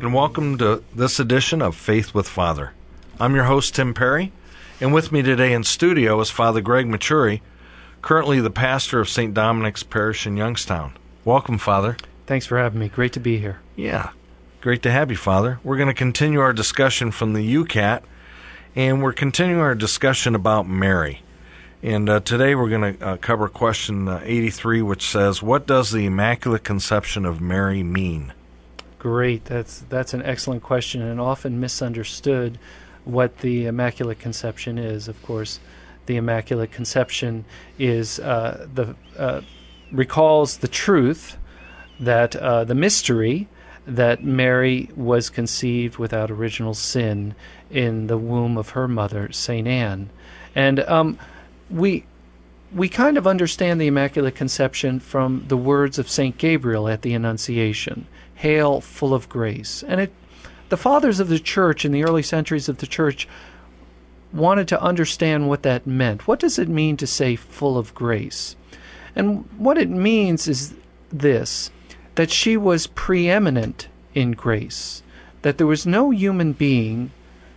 and welcome to this edition of Faith with Father. I'm your host, Tim Perry, and with me today in studio is Father Greg Maturi, currently the pastor of St. Dominic's Parish in Youngstown. Welcome, Father. Thanks for having me. Great to be here. Yeah, great to have you, Father. We're going to continue our discussion from the YOUCAT, and we're continuing our discussion about Mary. And uh, today we're going to uh, cover question uh, 83, which says, What does the Immaculate Conception of Mary mean? Great. That's that's an excellent question and often misunderstood what the Immaculate Conception is. Of course, the Immaculate Conception is uh, the uh, recalls the truth that uh, the mystery that Mary was conceived without original sin in the womb of her mother, Saint Anne, and um, we we kind of understand the Immaculate Conception from the words of Saint Gabriel at the Annunciation. Hail, full of grace. And it, the fathers of the church in the early centuries of the church wanted to understand what that meant. What does it mean to say full of grace? And what it means is this that she was preeminent in grace, that there was no human being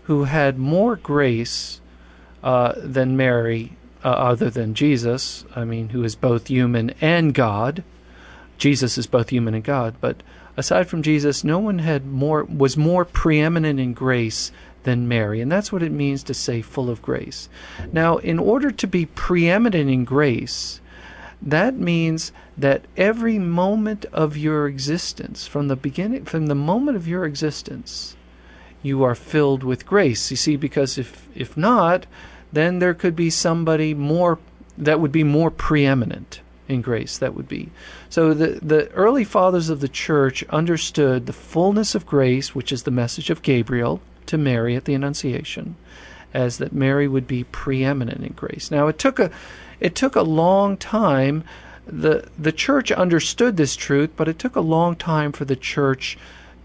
who had more grace uh, than Mary, uh, other than Jesus, I mean, who is both human and God. Jesus is both human and God, but aside from Jesus, no one had more was more preeminent in grace than Mary, and that's what it means to say full of grace. Now, in order to be preeminent in grace, that means that every moment of your existence, from the beginning, from the moment of your existence, you are filled with grace. You see, because if if not, then there could be somebody more that would be more preeminent in grace that would be. So the the early fathers of the church understood the fullness of grace, which is the message of Gabriel to Mary at the Annunciation, as that Mary would be preeminent in grace. Now it took a it took a long time the the church understood this truth, but it took a long time for the church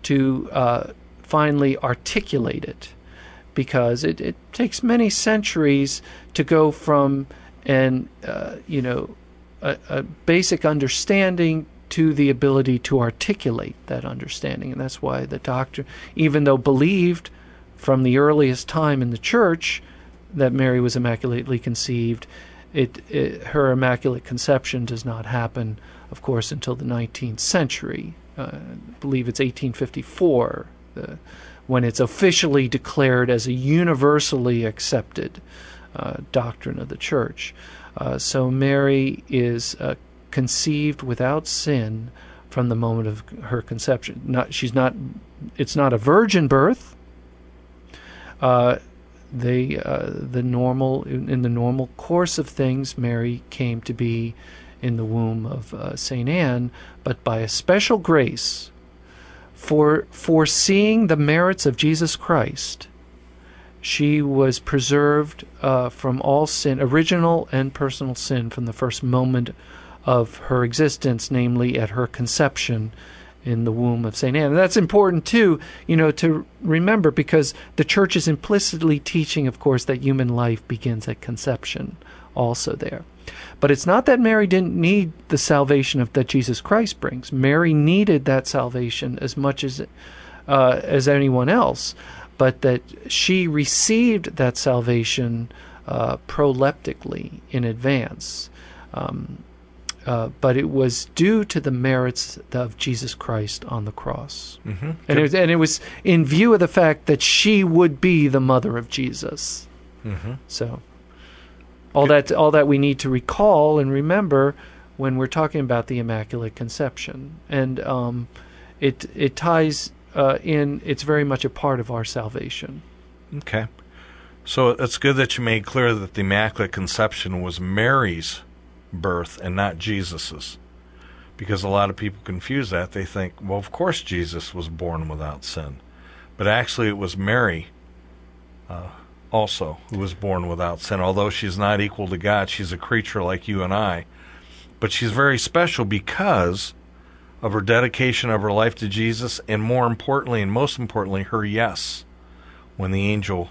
to uh, finally articulate it, because it, it takes many centuries to go from an uh, you know a, a basic understanding to the ability to articulate that understanding. And that's why the doctor, even though believed from the earliest time in the church that Mary was immaculately conceived, it, it, her immaculate conception does not happen, of course, until the 19th century. Uh, I believe it's 1854 uh, when it's officially declared as a universally accepted uh, doctrine of the church. Uh, so Mary is uh, conceived without sin from the moment of her conception. Not she's not. It's not a virgin birth. Uh, they uh, the normal in, in, the normal course of things, Mary came to be in the womb of uh, Saint Anne, but by a special grace, for foreseeing the merits of Jesus Christ she was preserved uh, from all sin, original and personal sin, from the first moment of her existence, namely at her conception in the womb of St. Anne. That's important too, you know, to remember because the church is implicitly teaching, of course, that human life begins at conception also there. But it's not that Mary didn't need the salvation of that Jesus Christ brings. Mary needed that salvation as much as uh, as anyone else but that she received that salvation uh, proleptically in advance. Um, uh, but it was due to the merits of Jesus Christ on the cross, mm-hmm. and, it was, and it was in view of the fact that she would be the mother of Jesus. Mm-hmm. So, all that all that we need to recall and remember when we're talking about the Immaculate Conception, and um, it it ties uh, in it's very much a part of our salvation. Okay. So it's good that you made clear that the Immaculate Conception was Mary's birth and not Jesus's. because a lot of people confuse that. They think, well, of course Jesus was born without sin. But actually, it was Mary uh, also who was born without sin. Although she's not equal to God, she's a creature like you and I. But she's very special because of her dedication of her life to Jesus, and more importantly, and most importantly, her yes when the angel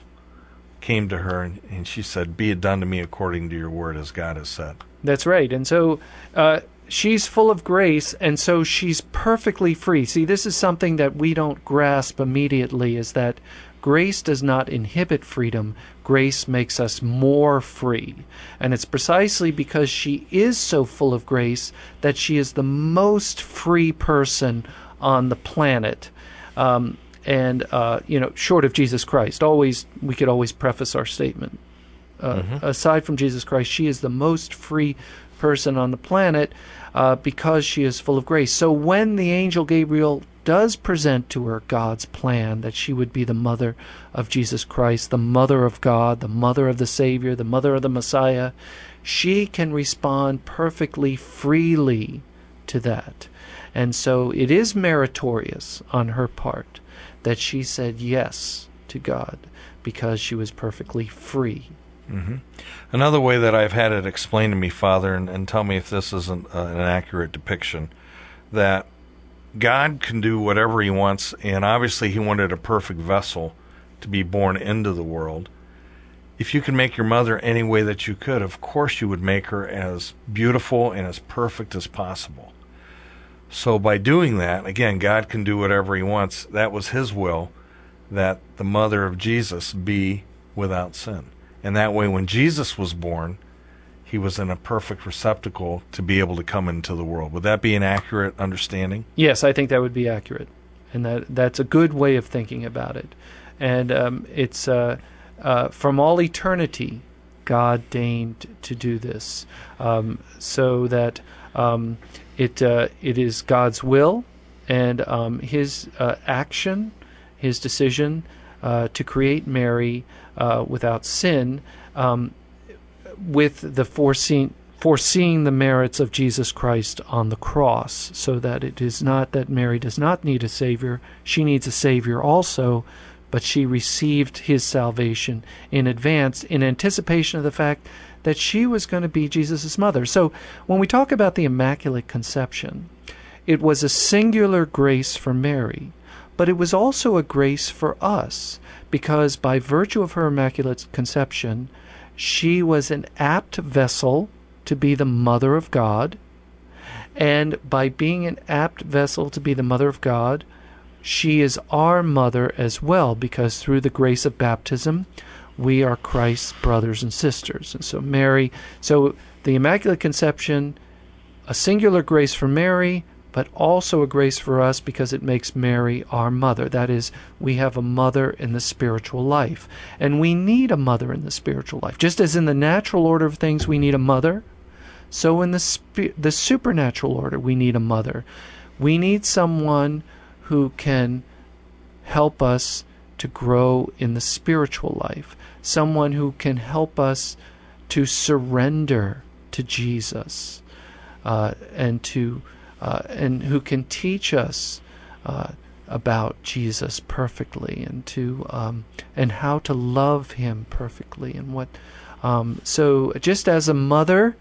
came to her and, and she said, Be it done to me according to your word, as God has said. That's right. And so uh, she's full of grace, and so she's perfectly free. See, this is something that we don't grasp immediately is that grace does not inhibit freedom, grace makes us more free. And it's precisely because she is so full of grace that she is the most free person on the planet. Um, and uh, you know, short of Jesus Christ, always we could always preface our statement. Uh, mm-hmm. Aside from Jesus Christ, she is the most free person on the planet uh, because she is full of grace. So when the angel Gabriel does present to her God's plan that she would be the mother of Jesus Christ, the mother of God, the mother of the Savior, the mother of the Messiah, she can respond perfectly freely to that. And so it is meritorious on her part that she said yes to God because she was perfectly free. Mm-hmm. Another way that I've had it explained to me, Father, and, and tell me if this isn't uh, an accurate depiction, that God can do whatever He wants, and obviously He wanted a perfect vessel to be born into the world. If you can make your mother any way that you could, of course you would make her as beautiful and as perfect as possible. So by doing that, again, God can do whatever He wants. That was His will that the mother of Jesus be without sin. And that way, when Jesus was born, he was in a perfect receptacle to be able to come into the world. Would that be an accurate understanding? Yes, I think that would be accurate, and that that's a good way of thinking about it. And um, it's uh, uh, from all eternity, God deigned to do this, um, so that um, it uh, it is God's will and um, His uh, action, His decision uh, to create Mary uh, without sin. Um, with the foreseeing foreseeing the merits of Jesus Christ on the cross, so that it is not that Mary does not need a Savior, she needs a Savior also, but she received his salvation in advance in anticipation of the fact that she was going to be Jesus' mother. So when we talk about the Immaculate Conception, it was a singular grace for Mary, but it was also a grace for us, because by virtue of her Immaculate Conception, she was an apt vessel to be the mother of God. And by being an apt vessel to be the mother of God, she is our mother as well, because through the grace of baptism, we are Christ's brothers and sisters. And so, Mary, so the Immaculate Conception, a singular grace for Mary, but also a grace for us because it makes Mary our mother. That is, we have a mother in the spiritual life. And we need a mother in the spiritual life. Just as in the natural order of things we need a mother, so in the, sp- the supernatural order we need a mother. We need someone who can help us to grow in the spiritual life, someone who can help us to surrender to Jesus uh, and to uh, and who can teach us uh, about Jesus perfectly and to um, and how to love Him perfectly and what. Um, so just as a mother,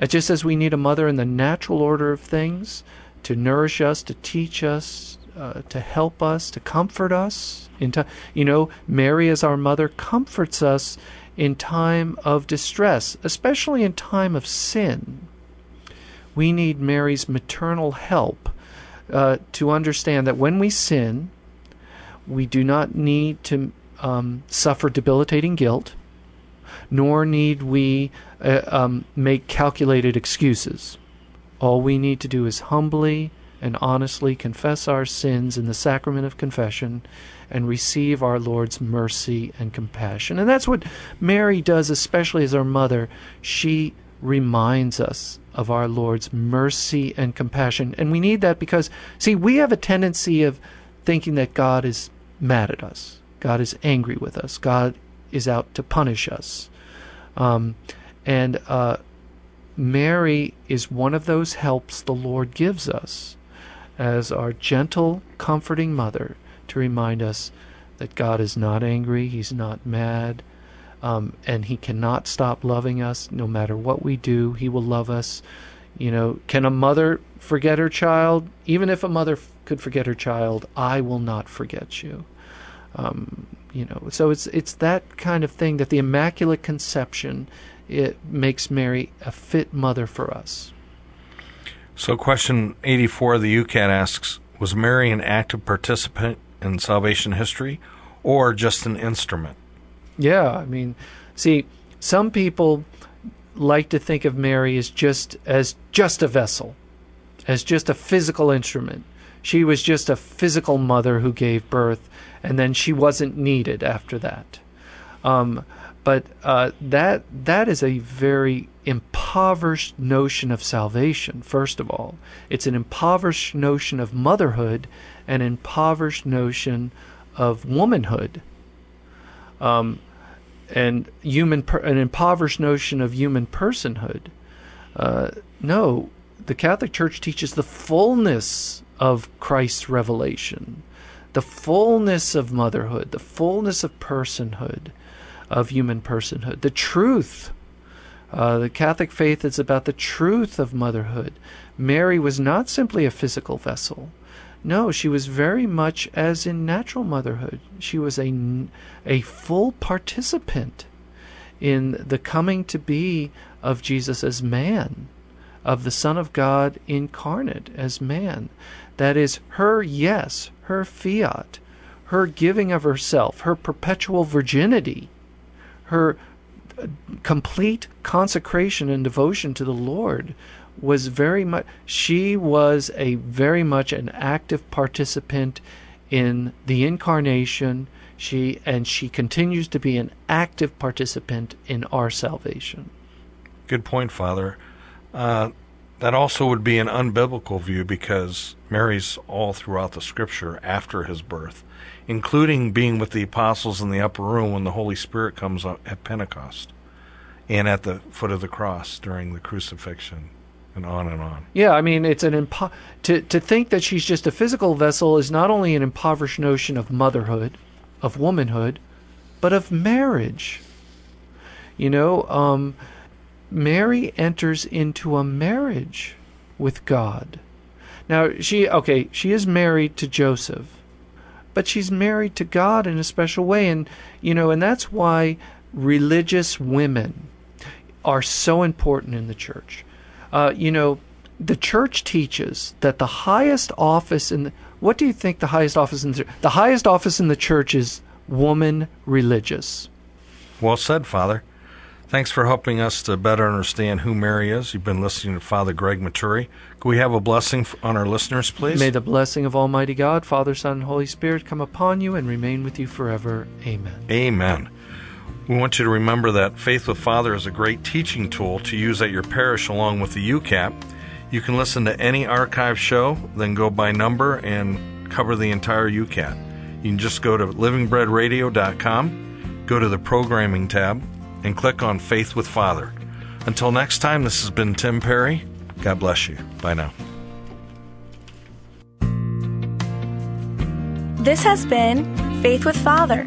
uh, just as we need a mother in the natural order of things to nourish us, to teach us, uh, to help us, to comfort us. In time, you know, Mary as our mother comforts us in time of distress, especially in time of sin we need Mary's maternal help uh, to understand that when we sin, we do not need to um, suffer debilitating guilt, nor need we uh, um, make calculated excuses. All we need to do is humbly and honestly confess our sins in the sacrament of confession and receive our Lord's mercy and compassion. And that's what Mary does, especially as our mother. She reminds us of our Lord's mercy and compassion. And we need that because, see, we have a tendency of thinking that God is mad at us, God is angry with us, God is out to punish us. Um, and uh, Mary is one of those helps the Lord gives us as our gentle, comforting mother to remind us that God is not angry, He's not mad, um, and He cannot stop loving us no matter what we do. He will love us. You know, can a mother forget her child? Even if a mother f- could forget her child, I will not forget you. Um, you know, so it's it's that kind of thing that the Immaculate Conception it makes Mary a fit mother for us. So, question 84 of the YOUCAT asks Was Mary an active participant in salvation history or just an instrument? Yeah, I mean, see, some people like to think of Mary as just as just a vessel, as just a physical instrument. She was just a physical mother who gave birth, and then she wasn't needed after that. Um, but uh, that that is a very impoverished notion of salvation. First of all, it's an impoverished notion of motherhood, an impoverished notion of womanhood, um, and human per- an impoverished notion of human personhood. Uh, no, the Catholic Church teaches the fullness of Christ's revelation, the fullness of motherhood, the fullness of personhood of human personhood. The truth. Uh, the Catholic faith is about the truth of motherhood. Mary was not simply a physical vessel. No, she was very much as in natural motherhood. She was a, a full participant in the coming to be of Jesus as man, of the Son of God incarnate as man. That is, her yes, her fiat, her giving of herself, her perpetual virginity her uh, complete consecration and devotion to the Lord was very much she was a very much an active participant in the incarnation. She and she continues to be an active participant in our salvation. Good point father. Uh, that also would be an unbiblical view because mary's all throughout the scripture after his birth including being with the apostles in the upper room when the Holy Spirit comes at Pentecost and at the foot of the cross during the crucifixion and on and on. Yeah, I mean, it's an impo- to to think that she's just a physical vessel is not only an impoverished notion of motherhood, of womanhood, but of marriage. You know, um, Mary enters into a marriage with God. Now, she okay, she is married to Joseph but she's married to God in a special way. And, you know, and that's why religious women are so important in the church. Uh, you know, the church teaches that the highest office in the, what do you think the highest office in the, the highest office in the church is woman religious. Well said, Father. Thanks for helping us to better understand who Mary is. You've been listening to Father Greg Maturi. Could we have a blessing on our listeners, please? May the blessing of Almighty God, Father, Son, and Holy Spirit come upon you and remain with you forever. Amen. Amen. We want you to remember that Faith with Father is a great teaching tool to use at your parish along with the YOUCAT. You can listen to any archive show, then go by number and cover the entire YOUCAT. You can just go to livingbreadradio.com, go to the programming tab, and click on Faith with Father. Until next time, this has been Tim Perry. God bless you. Bye now. This has been Faith with Father,